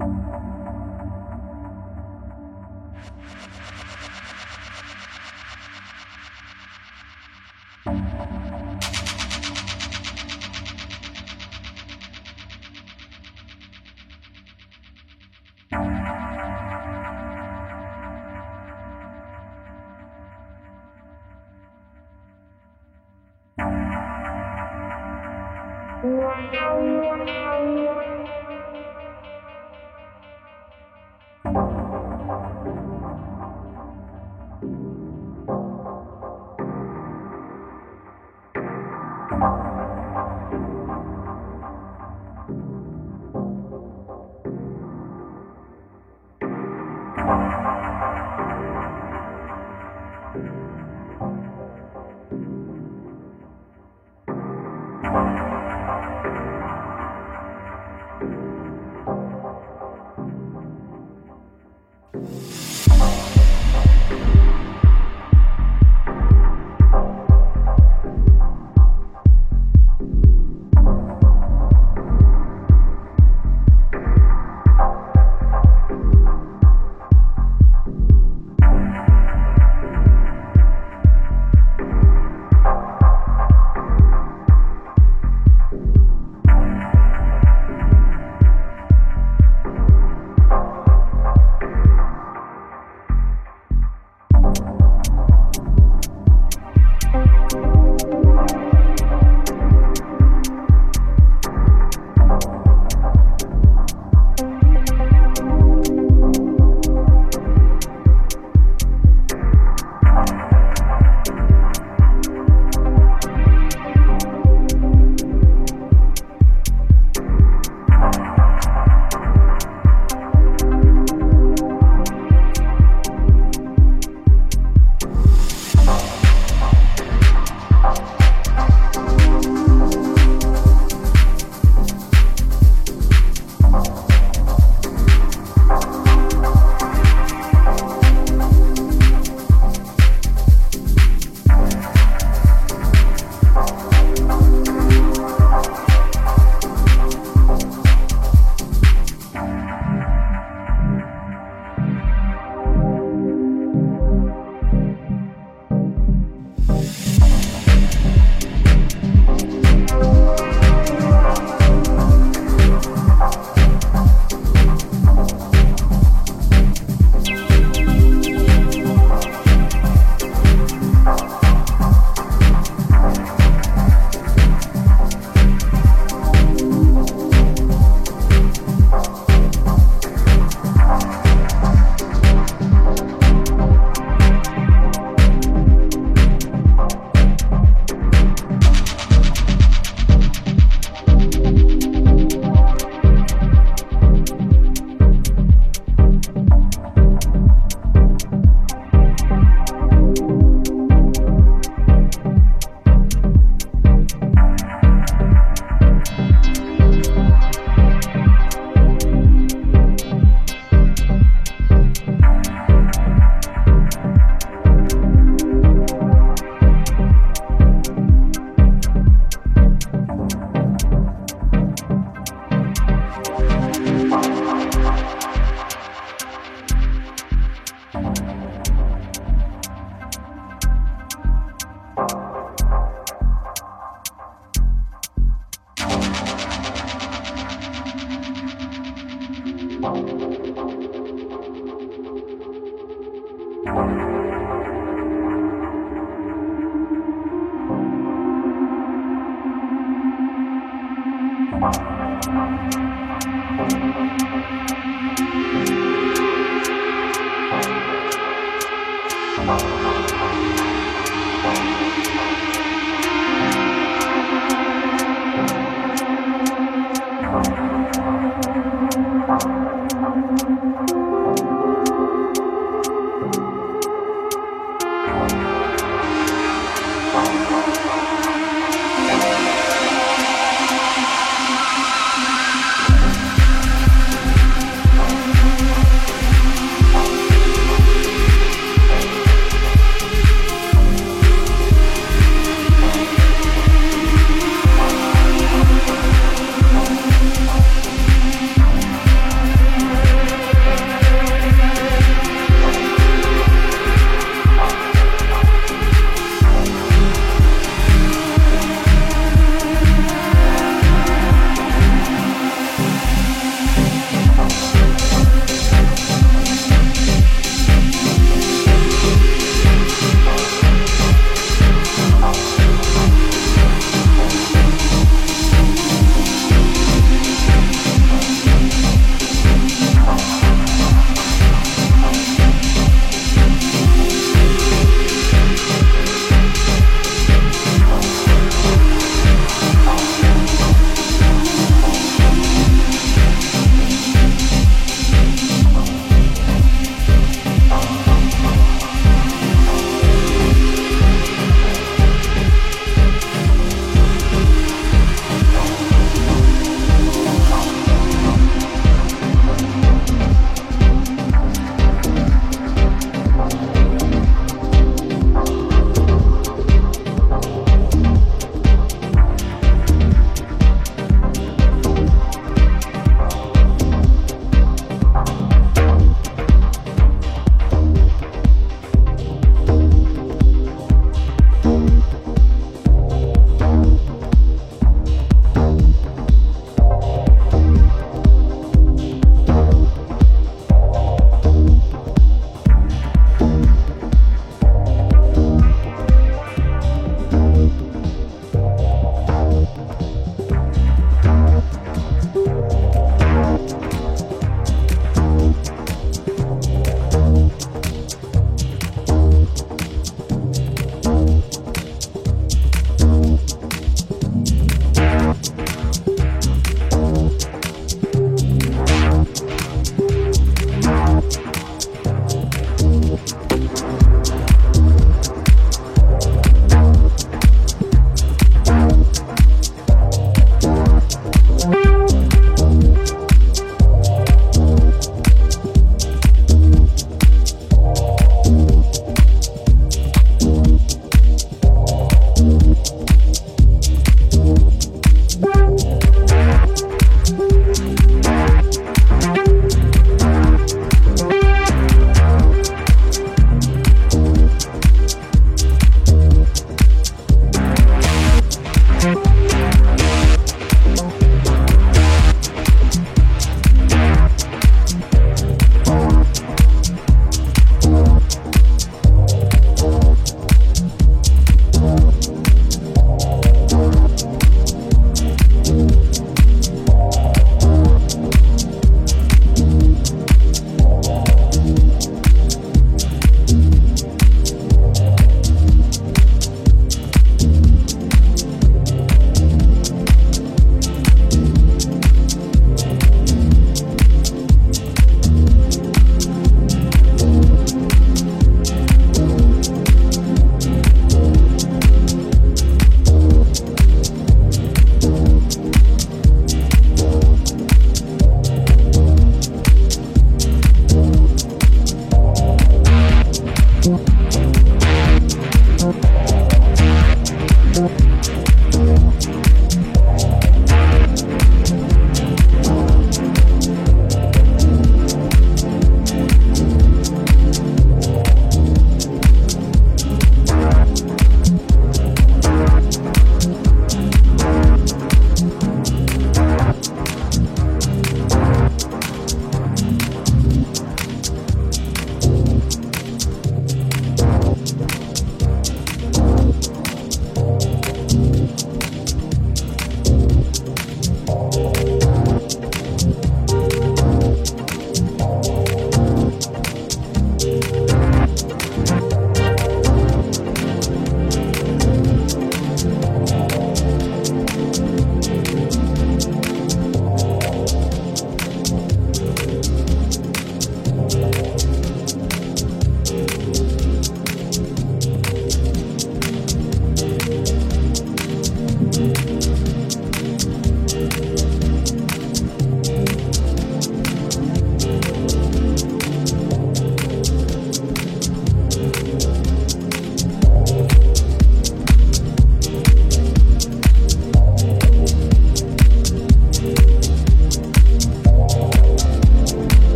you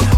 Yeah.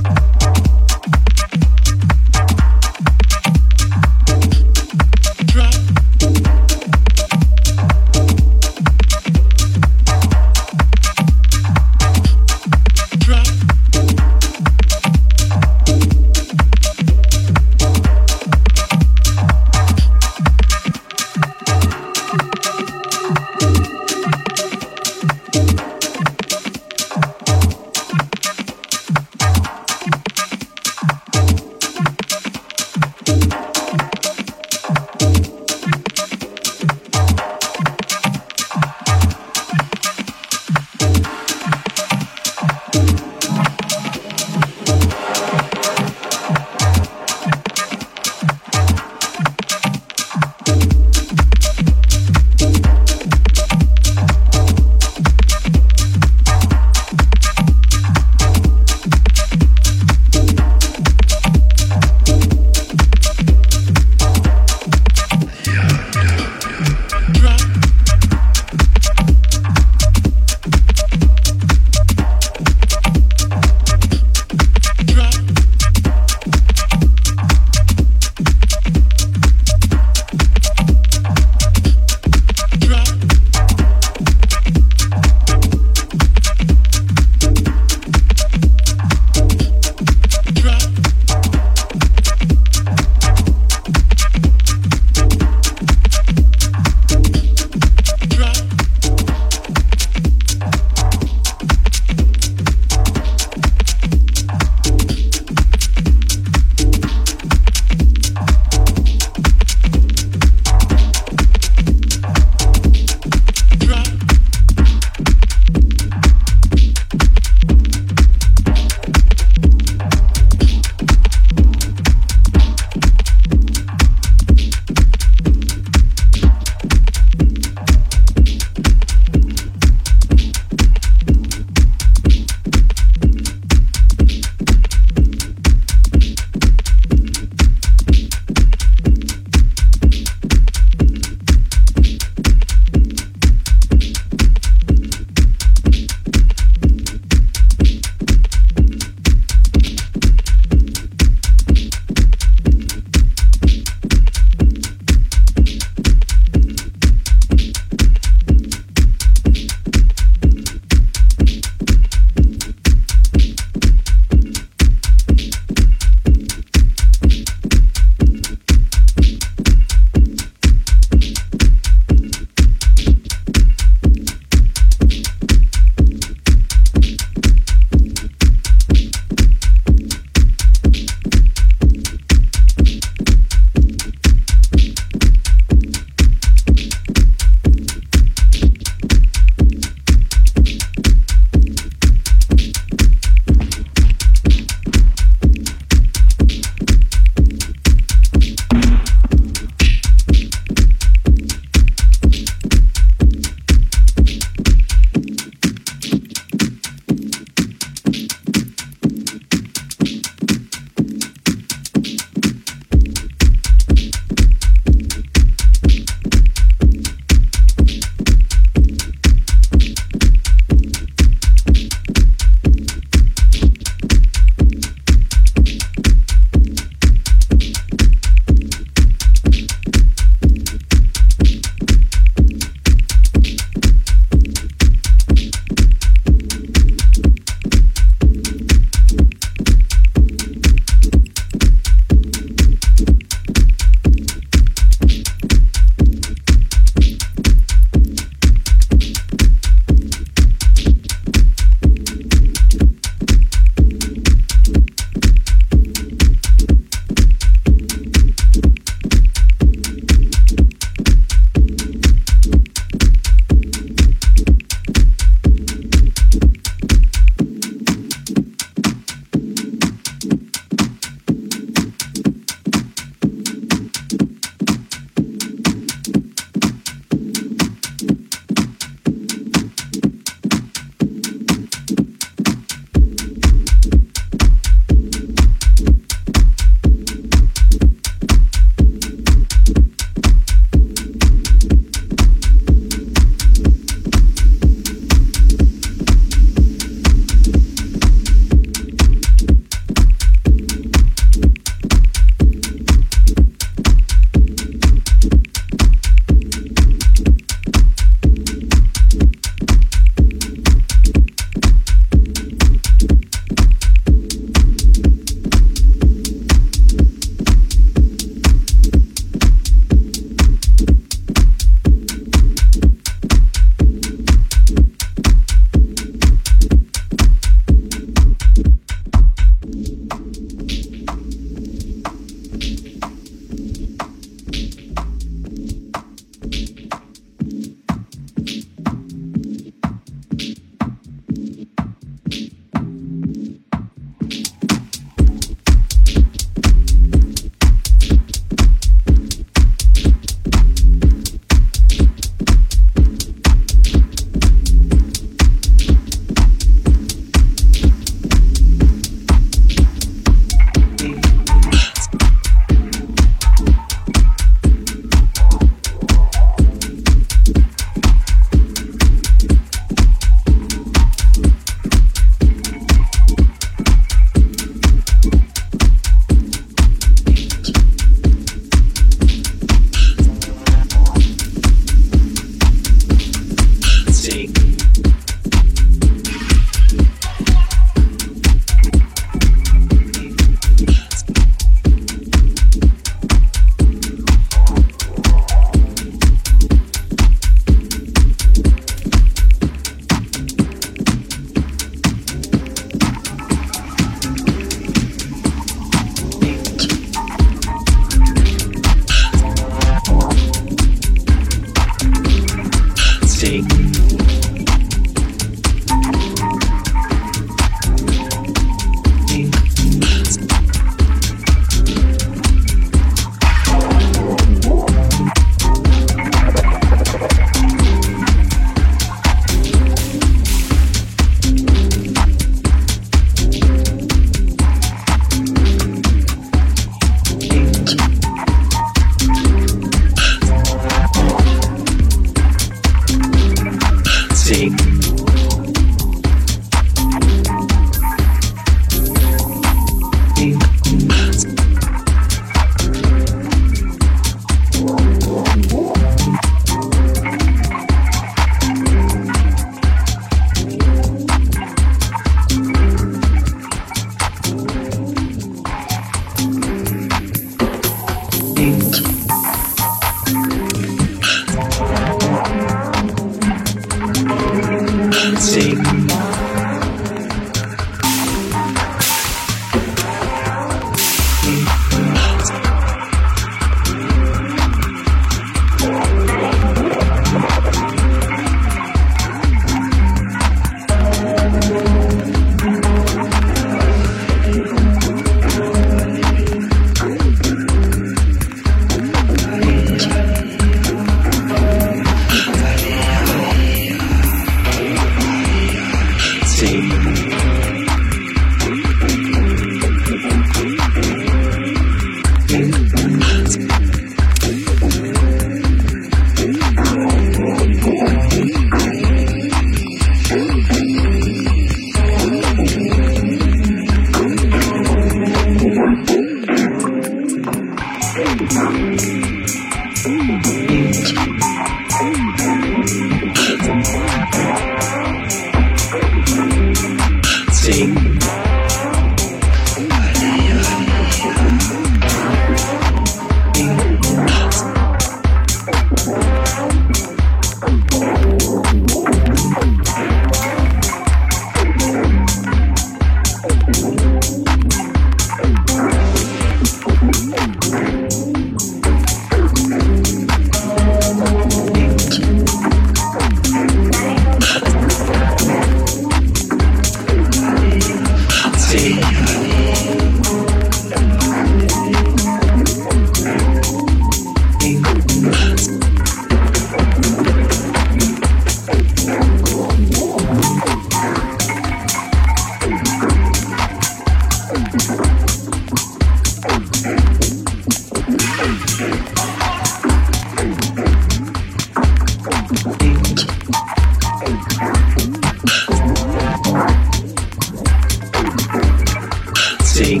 sing.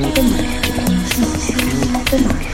でもねで